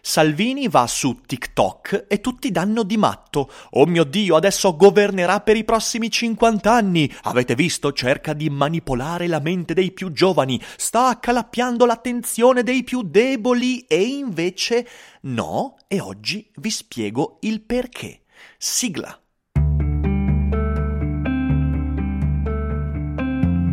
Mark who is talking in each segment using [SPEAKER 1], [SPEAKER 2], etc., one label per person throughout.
[SPEAKER 1] Salvini va su TikTok e tutti danno di matto. Oh mio Dio, adesso governerà per i prossimi 50 anni. Avete visto? Cerca di manipolare la mente dei più giovani, sta accalappiando l'attenzione dei più deboli e invece no, e oggi vi spiego il perché. Sigla.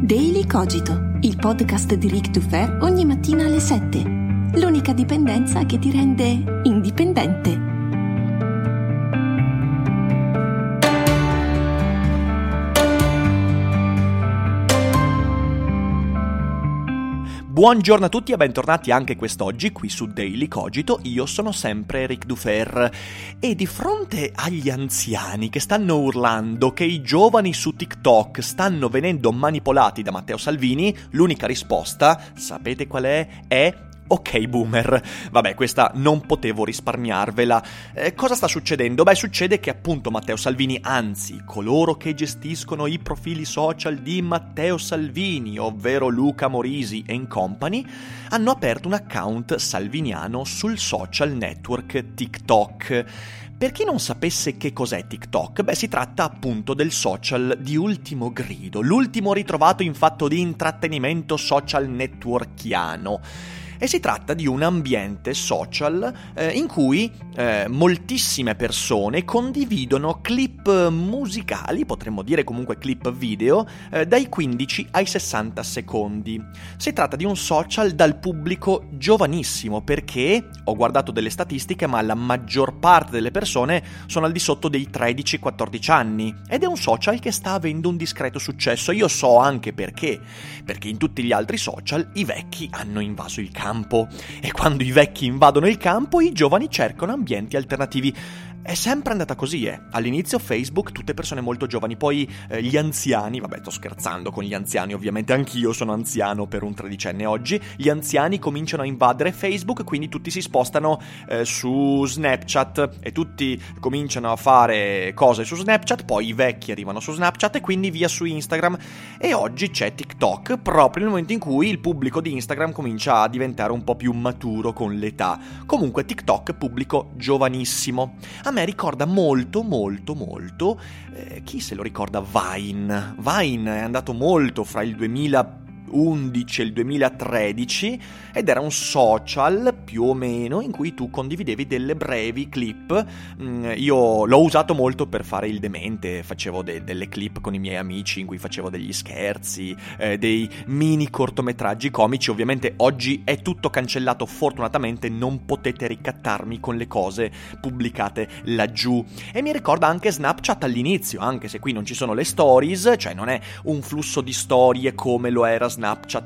[SPEAKER 2] Daily Cogito, il podcast di Rick Dufer ogni mattina alle 7 l'unica dipendenza che ti rende indipendente.
[SPEAKER 1] Buongiorno a tutti e bentornati anche quest'oggi qui su Daily Cogito, io sono sempre Eric Dufer e di fronte agli anziani che stanno urlando che i giovani su TikTok stanno venendo manipolati da Matteo Salvini, l'unica risposta, sapete qual è? È Ok boomer, vabbè questa non potevo risparmiarvela. Eh, cosa sta succedendo? Beh succede che appunto Matteo Salvini, anzi coloro che gestiscono i profili social di Matteo Salvini, ovvero Luca Morisi e Company, hanno aperto un account salviniano sul social network TikTok. Per chi non sapesse che cos'è TikTok, beh si tratta appunto del social di ultimo grido, l'ultimo ritrovato in fatto di intrattenimento social networkiano e si tratta di un ambiente social eh, in cui eh, moltissime persone condividono clip musicali, potremmo dire comunque clip video, eh, dai 15 ai 60 secondi. Si tratta di un social dal pubblico giovanissimo perché ho guardato delle statistiche ma la maggior parte delle persone sono al di sotto dei 13-14 anni ed è un social che sta avendo un discreto successo. Io so anche perché, perché in tutti gli altri social i vecchi hanno invaso il campo campo e quando i vecchi invadono il campo i giovani cercano ambienti alternativi. È sempre andata così, eh. All'inizio Facebook, tutte persone molto giovani, poi eh, gli anziani, vabbè sto scherzando con gli anziani, ovviamente anch'io sono anziano per un tredicenne oggi, gli anziani cominciano a invadere Facebook, quindi tutti si spostano eh, su Snapchat e tutti cominciano a fare cose su Snapchat, poi i vecchi arrivano su Snapchat e quindi via su Instagram e oggi c'è TikTok, proprio nel momento in cui il pubblico di Instagram comincia a diventare un po' più maturo con l'età. Comunque TikTok pubblico giovanissimo. A me ricorda molto, molto, molto. Eh, chi se lo ricorda? Vine. Vine è andato molto fra il 2000 2011 e il 2013 ed era un social più o meno in cui tu condividevi delle brevi clip. Mm, io l'ho usato molto per fare il demente, facevo de- delle clip con i miei amici in cui facevo degli scherzi, eh, dei mini cortometraggi comici. Ovviamente oggi è tutto cancellato, fortunatamente non potete ricattarmi con le cose pubblicate laggiù. E mi ricorda anche Snapchat all'inizio, anche se qui non ci sono le stories, cioè non è un flusso di storie come lo era Snapchat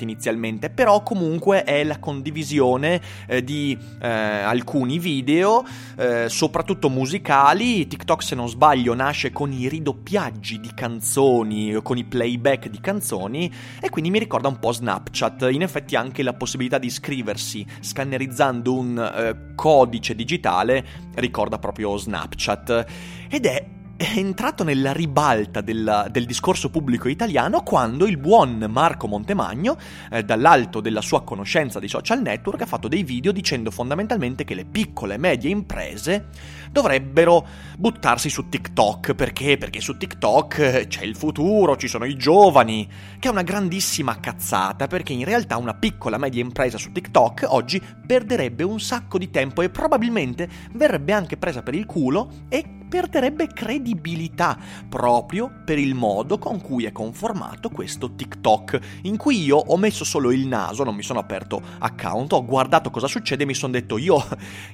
[SPEAKER 1] inizialmente, però comunque è la condivisione eh, di eh, alcuni video, eh, soprattutto musicali. TikTok, se non sbaglio, nasce con i ridoppiaggi di canzoni, con i playback di canzoni, e quindi mi ricorda un po' Snapchat. In effetti anche la possibilità di iscriversi scannerizzando un eh, codice digitale ricorda proprio Snapchat. Ed è è entrato nella ribalta del, del, discorso pubblico italiano quando il buon Marco Montemagno, eh, dall'alto della sua conoscenza dei social network, ha fatto dei video dicendo fondamentalmente che le piccole e medie imprese dovrebbero buttarsi su TikTok. Perché? Perché su TikTok eh, c'è il futuro, ci sono i giovani, che è una grandissima cazzata, perché in realtà una piccola e media impresa su TikTok oggi perderebbe un sacco di tempo e probabilmente verrebbe anche presa per il culo e perderebbe credibilità proprio per il modo con cui è conformato questo TikTok, in cui io ho messo solo il naso, non mi sono aperto account, ho guardato cosa succede e mi sono detto io,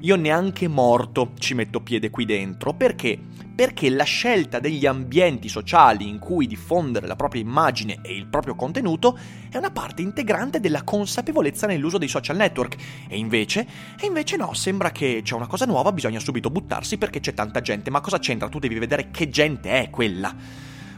[SPEAKER 1] io neanche morto ci metto piede qui dentro, perché? Perché la scelta degli ambienti sociali in cui diffondere la propria immagine e il proprio contenuto è una parte integrante della consapevolezza nell'uso dei social network. E invece, e invece no, sembra che c'è una cosa nuova, bisogna subito buttarsi perché c'è tanta gente. Ma cosa c'entra? Tu devi vedere che gente è quella.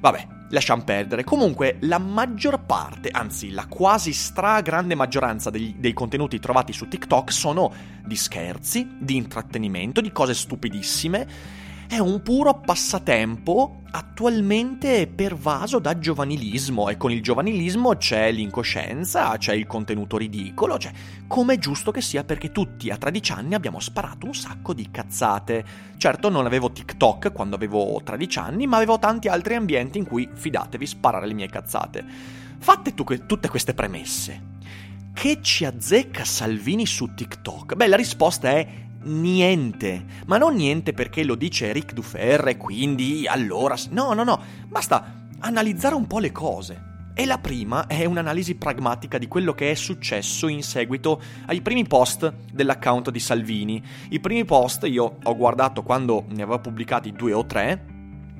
[SPEAKER 1] Vabbè, lasciamo perdere. Comunque, la maggior parte, anzi la quasi stragrande maggioranza dei, dei, contenuti trovati su TikTok sono di scherzi, di intrattenimento, di cose stupidissime è un puro passatempo attualmente pervaso da giovanilismo e con il giovanilismo c'è l'incoscienza, c'è il contenuto ridicolo, cioè come è giusto che sia perché tutti a 13 anni abbiamo sparato un sacco di cazzate. Certo non avevo TikTok quando avevo 13 anni, ma avevo tanti altri ambienti in cui, fidatevi, sparare le mie cazzate. Fatte tu- tutte queste premesse, che ci azzecca Salvini su TikTok? Beh, la risposta è niente. Ma non niente perché lo dice Eric Dufer e quindi allora... No, no, no, basta analizzare un po' le cose. E la prima è un'analisi pragmatica di quello che è successo in seguito ai primi post dell'account di Salvini. I primi post io ho guardato quando ne aveva pubblicati due o tre.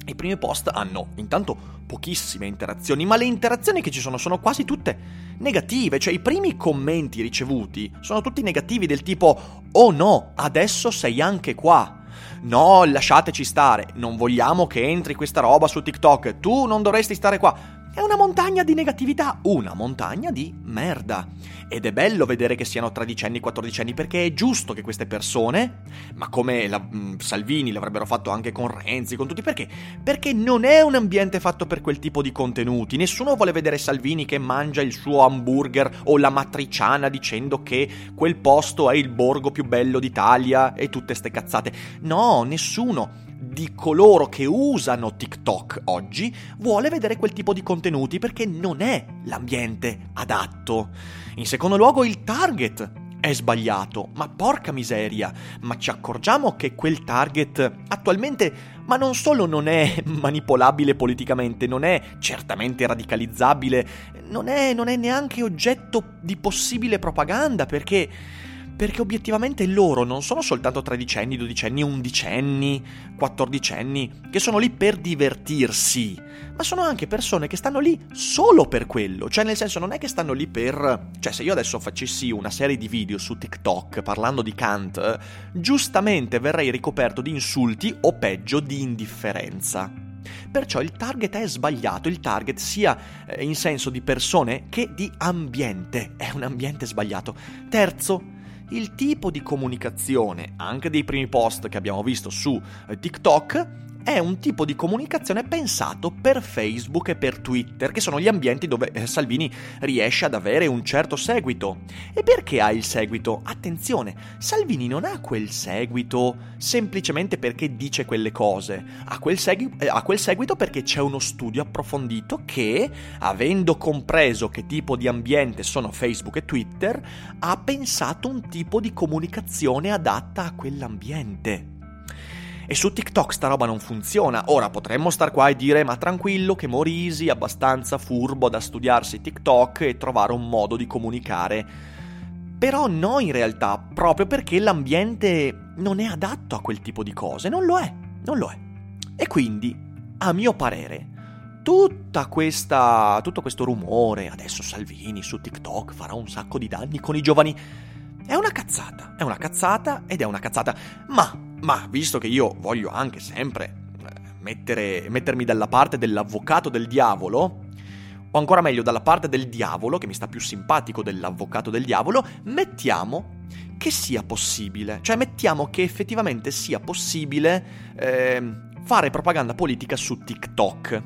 [SPEAKER 1] I primi post hanno intanto pochissime interazioni, ma le interazioni che ci sono sono quasi tutte negative, cioè i primi commenti ricevuti sono tutti negativi del tipo oh no, adesso sei anche qua. No, lasciateci stare, non vogliamo che entri questa roba su TikTok, tu non dovresti stare qua. È una montagna di negatività, una montagna di merda. Ed è bello vedere che siano tredicenni, quattordicenni, perché è giusto che queste persone, ma come la, mm, Salvini l'avrebbero fatto anche con Renzi, con tutti, perché? Perché non è un ambiente fatto per quel tipo di contenuti. Nessuno vuole vedere Salvini che mangia il suo hamburger o la matriciana dicendo che quel posto è il borgo più bello d'Italia e tutte ste cazzate. No, nessuno di coloro che usano TikTok oggi vuole vedere quel tipo di contenuti perché non è l'ambiente adatto. In secondo luogo il target è sbagliato, ma porca miseria, ma ci accorgiamo che quel target attualmente ma non solo non è manipolabile politicamente, non è certamente radicalizzabile, non è, non è neanche oggetto di possibile propaganda perché perché obiettivamente loro non sono soltanto tredicenni, dodicenni, undicenni, quattordicenni, che sono lì per divertirsi, ma sono anche persone che stanno lì solo per quello, cioè nel senso non è che stanno lì per... cioè se io adesso facessi una serie di video su TikTok parlando di Kant, giustamente verrei ricoperto di insulti o peggio di indifferenza. Perciò il target è sbagliato, il target sia eh, in senso di persone che di ambiente, è un ambiente sbagliato. Terzo, il tipo di comunicazione, anche dei primi post che abbiamo visto su eh, TikTok, è un tipo di comunicazione pensato per Facebook e per Twitter, che sono gli ambienti dove eh, Salvini riesce ad avere un certo seguito. E perché ha il seguito? Attenzione, Salvini non ha quel seguito semplicemente perché dice quelle cose, ha quel, segui- eh, ha quel seguito perché c'è uno studio approfondito che, avendo compreso che tipo di ambiente sono Facebook e Twitter, ha pensato un tipo di comunicazione adatta a quell'ambiente. E su TikTok sta roba non funziona. Ora potremmo star qua e dire ma tranquillo che Morisi è abbastanza furbo da studiarsi TikTok e trovare un modo di comunicare. Però no in realtà, proprio perché l'ambiente non è adatto a quel tipo di cose, non lo è, non lo è. E quindi, a mio parere, tutta questa, tutto questo rumore, adesso Salvini su TikTok farà un sacco di danni con i giovani, è una cazzata, è una cazzata ed è una cazzata, ma ma visto che io voglio anche sempre eh, mettere, mettermi dalla parte dell'avvocato del diavolo, o ancora meglio dalla parte del diavolo, che mi sta più simpatico dell'avvocato del diavolo, mettiamo che sia possibile, cioè mettiamo che effettivamente sia possibile eh, fare propaganda politica su TikTok.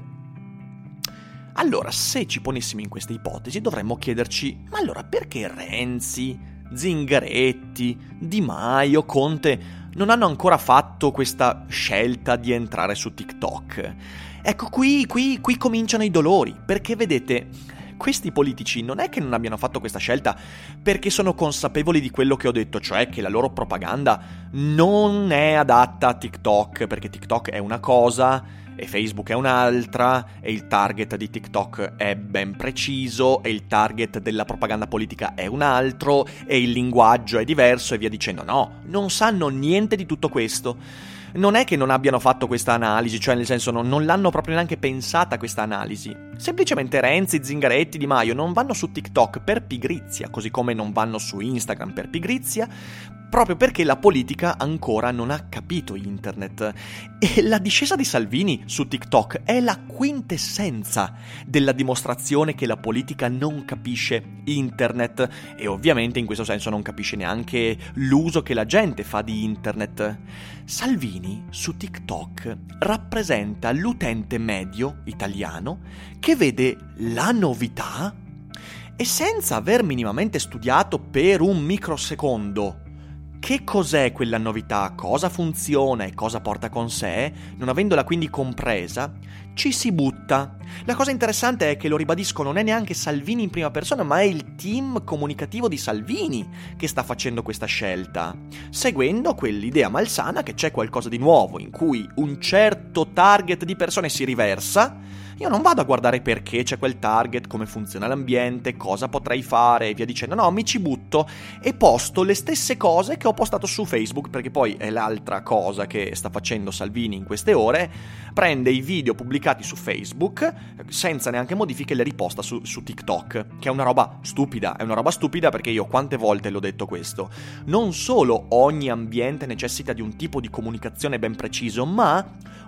[SPEAKER 1] Allora, se ci ponessimo in questa ipotesi, dovremmo chiederci, ma allora perché Renzi, Zingaretti, Di Maio, Conte non hanno ancora fatto questa scelta di entrare su TikTok. Ecco, qui, qui, qui cominciano i dolori, perché vedete, questi politici non è che non abbiano fatto questa scelta perché sono consapevoli di quello che ho detto, cioè che la loro propaganda non è adatta a TikTok, perché TikTok è una cosa e Facebook è un'altra, e il target di TikTok è ben preciso, e il target della propaganda politica è un altro, e il linguaggio è diverso, e via dicendo. No, non sanno niente di tutto questo non è che non abbiano fatto questa analisi, cioè nel senso non, non l'hanno proprio neanche pensata questa analisi. Semplicemente Renzi, Zingaretti, Di Maio non vanno su TikTok per pigrizia, così come non vanno su Instagram per pigrizia, proprio perché la politica ancora non ha capito internet. E la discesa di Salvini su TikTok è la quintessenza della dimostrazione che la politica non capisce internet e ovviamente in questo senso non capisce neanche l'uso che la gente fa di internet. Salvini su TikTok rappresenta l'utente medio italiano che vede la novità e senza aver minimamente studiato per un microsecondo che cos'è quella novità, cosa funziona e cosa porta con sé, non avendola quindi compresa, ci si butta. La cosa interessante è che lo ribadisco, non è neanche Salvini in prima persona, ma è il team comunicativo di Salvini che sta facendo questa scelta, seguendo quell'idea malsana che c'è qualcosa di nuovo, in cui un certo target di persone si riversa io non vado a guardare perché c'è quel target, come funziona l'ambiente, cosa potrei fare e via dicendo. No, mi ci butto e posto le stesse cose che ho postato su Facebook, perché poi è l'altra cosa che sta facendo Salvini in queste ore. Prende i video pubblicati su Facebook senza neanche modifiche e le riposta su, su TikTok, che è una roba stupida. È una roba stupida perché io quante volte l'ho detto questo. Non solo ogni ambiente necessita di un tipo di comunicazione ben preciso, ma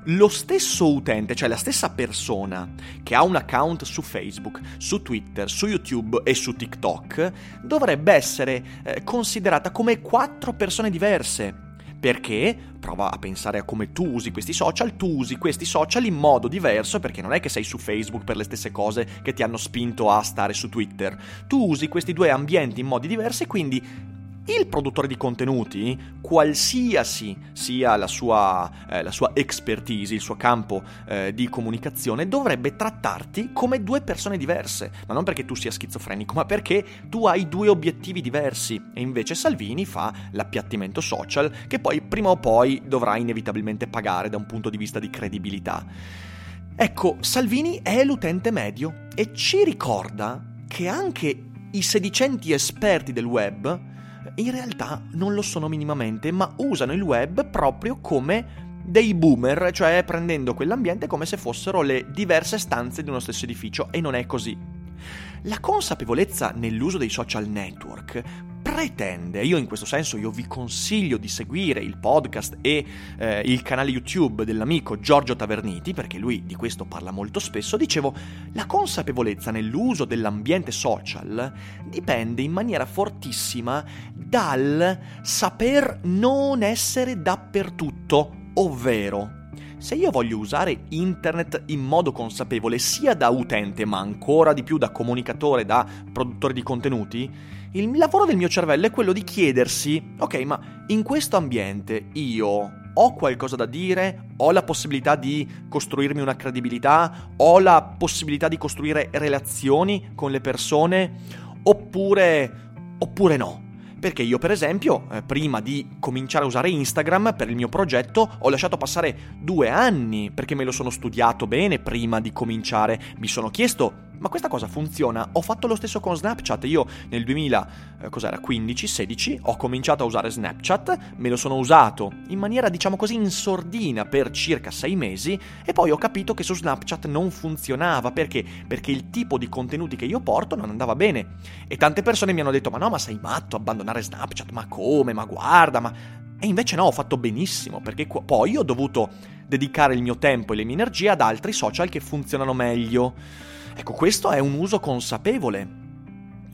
[SPEAKER 1] lo stesso utente, cioè la stessa persona che ha un account su Facebook, su Twitter, su YouTube e su TikTok, dovrebbe essere eh, considerata come quattro persone diverse. Perché, prova a pensare a come tu usi questi social, tu usi questi social in modo diverso perché non è che sei su Facebook per le stesse cose che ti hanno spinto a stare su Twitter. Tu usi questi due ambienti in modi diversi, quindi il produttore di contenuti, qualsiasi sia la sua, eh, la sua expertise, il suo campo eh, di comunicazione, dovrebbe trattarti come due persone diverse, ma non perché tu sia schizofrenico, ma perché tu hai due obiettivi diversi e invece Salvini fa l'appiattimento social che poi prima o poi dovrà inevitabilmente pagare da un punto di vista di credibilità. Ecco, Salvini è l'utente medio e ci ricorda che anche i sedicenti esperti del web in realtà non lo sono minimamente, ma usano il web proprio come dei boomer, cioè prendendo quell'ambiente come se fossero le diverse stanze di uno stesso edificio e non è così. La consapevolezza nell'uso dei social network pretende, io in questo senso io vi consiglio di seguire il podcast e eh, il canale YouTube dell'amico Giorgio Taverniti, perché lui di questo parla molto spesso, dicevo, la consapevolezza nell'uso dell'ambiente social dipende in maniera fortissima dal saper non essere dappertutto, ovvero se io voglio usare internet in modo consapevole sia da utente ma ancora di più da comunicatore, da produttore di contenuti, il lavoro del mio cervello è quello di chiedersi, ok, ma in questo ambiente io ho qualcosa da dire, ho la possibilità di costruirmi una credibilità, ho la possibilità di costruire relazioni con le persone, oppure, oppure no. Perché io, per esempio, eh, prima di cominciare a usare Instagram per il mio progetto, ho lasciato passare due anni perché me lo sono studiato bene prima di cominciare. Mi sono chiesto ma questa cosa funziona. Ho fatto lo stesso con Snapchat. Io nel 2015-16 eh, ho cominciato a usare Snapchat, me lo sono usato in maniera diciamo così in sordina per circa sei mesi e poi ho capito che su Snapchat non funzionava. Perché? Perché il tipo di contenuti che io porto non andava bene. E tante persone mi hanno detto ma no ma sei matto abbandonare Snapchat, ma come, ma guarda, ma... E invece no, ho fatto benissimo perché poi ho dovuto dedicare il mio tempo e le mie energie ad altri social che funzionano meglio. Ecco, questo è un uso consapevole.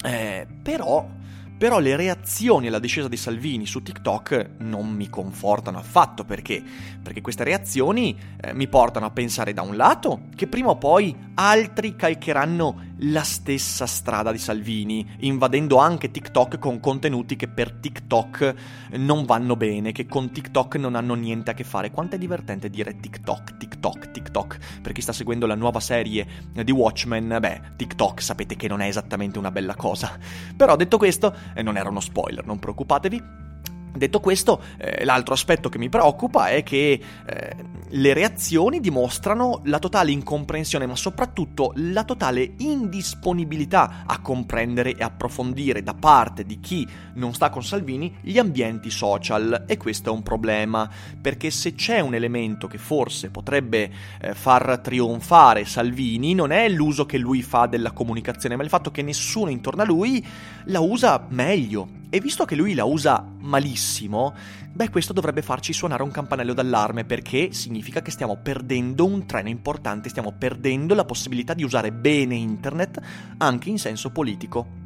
[SPEAKER 1] Eh, però, però le reazioni alla discesa di Salvini su TikTok non mi confortano affatto perché? Perché queste reazioni eh, mi portano a pensare da un lato che prima o poi altri calcheranno la stessa strada di Salvini, invadendo anche TikTok con contenuti che per TikTok non vanno bene, che con TikTok non hanno niente a che fare. Quanto è divertente dire TikTok, TikTok, TikTok. Per chi sta seguendo la nuova serie di Watchmen, beh, TikTok sapete che non è esattamente una bella cosa. Però detto questo, non era uno spoiler, non preoccupatevi. Detto questo, eh, l'altro aspetto che mi preoccupa è che eh, le reazioni dimostrano la totale incomprensione, ma soprattutto la totale indisponibilità a comprendere e approfondire da parte di chi non sta con Salvini gli ambienti social. E questo è un problema, perché se c'è un elemento che forse potrebbe eh, far trionfare Salvini, non è l'uso che lui fa della comunicazione, ma il fatto che nessuno intorno a lui la usa meglio e visto che lui la usa malissimo, beh questo dovrebbe farci suonare un campanello d'allarme perché significa che stiamo perdendo un treno importante, stiamo perdendo la possibilità di usare bene internet anche in senso politico.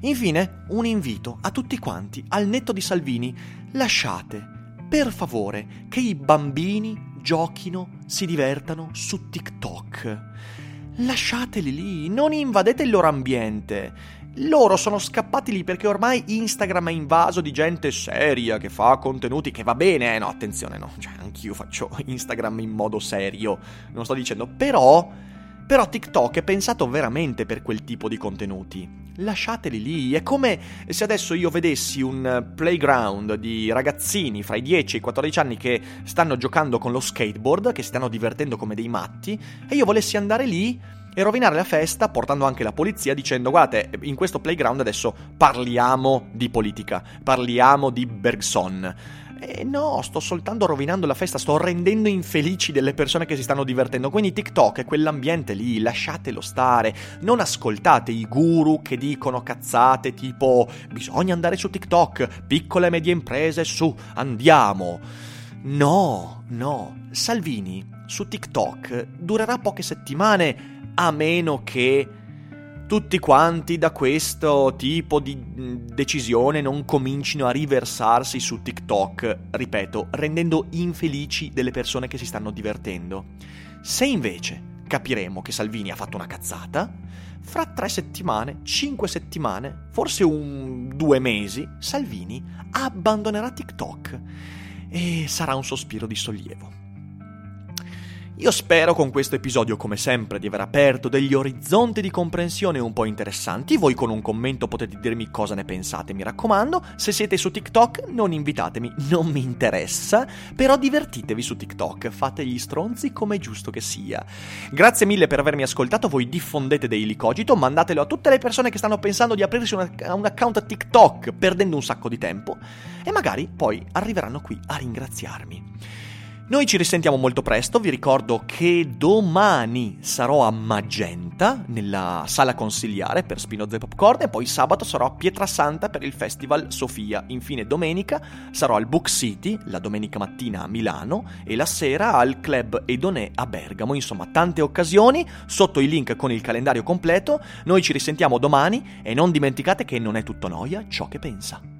[SPEAKER 1] Infine, un invito a tutti quanti, al netto di Salvini, lasciate, per favore, che i bambini giochino, si divertano su TikTok. Lasciateli lì, non invadete il loro ambiente. Loro sono scappati lì perché ormai Instagram è invaso di gente seria che fa contenuti che va bene, eh, no, attenzione, no, cioè anch'io faccio Instagram in modo serio, non sto dicendo, però, però TikTok è pensato veramente per quel tipo di contenuti. Lasciateli lì, è come se adesso io vedessi un playground di ragazzini fra i 10 e i 14 anni che stanno giocando con lo skateboard, che si stanno divertendo come dei matti, e io volessi andare lì e rovinare la festa portando anche la polizia dicendo guardate in questo playground adesso parliamo di politica, parliamo di Bergson. E no, sto soltanto rovinando la festa, sto rendendo infelici delle persone che si stanno divertendo. Quindi TikTok è quell'ambiente lì, lasciatelo stare. Non ascoltate i guru che dicono cazzate tipo bisogna andare su TikTok, piccole e medie imprese, su, andiamo. No, no, Salvini su TikTok durerà poche settimane a meno che tutti quanti da questo tipo di decisione non comincino a riversarsi su TikTok, ripeto, rendendo infelici delle persone che si stanno divertendo. Se invece capiremo che Salvini ha fatto una cazzata, fra tre settimane, cinque settimane, forse un due mesi, Salvini abbandonerà TikTok e sarà un sospiro di sollievo. Io spero con questo episodio, come sempre, di aver aperto degli orizzonti di comprensione un po' interessanti. Voi con un commento potete dirmi cosa ne pensate, mi raccomando. Se siete su TikTok, non invitatemi, non mi interessa. Però divertitevi su TikTok, fate gli stronzi come è giusto che sia. Grazie mille per avermi ascoltato, voi diffondete Daily Cogito, mandatelo a tutte le persone che stanno pensando di aprirsi un, un account TikTok perdendo un sacco di tempo e magari poi arriveranno qui a ringraziarmi. Noi ci risentiamo molto presto, vi ricordo che domani sarò a Magenta, nella sala consigliare per Spinoza e Popcorn, e poi sabato sarò a Pietrasanta per il Festival Sofia. Infine domenica sarò al Book City, la domenica mattina a Milano, e la sera al Club Edonè a Bergamo. Insomma, tante occasioni, sotto i link con il calendario completo. Noi ci risentiamo domani e non dimenticate che non è tutto noia ciò che pensa.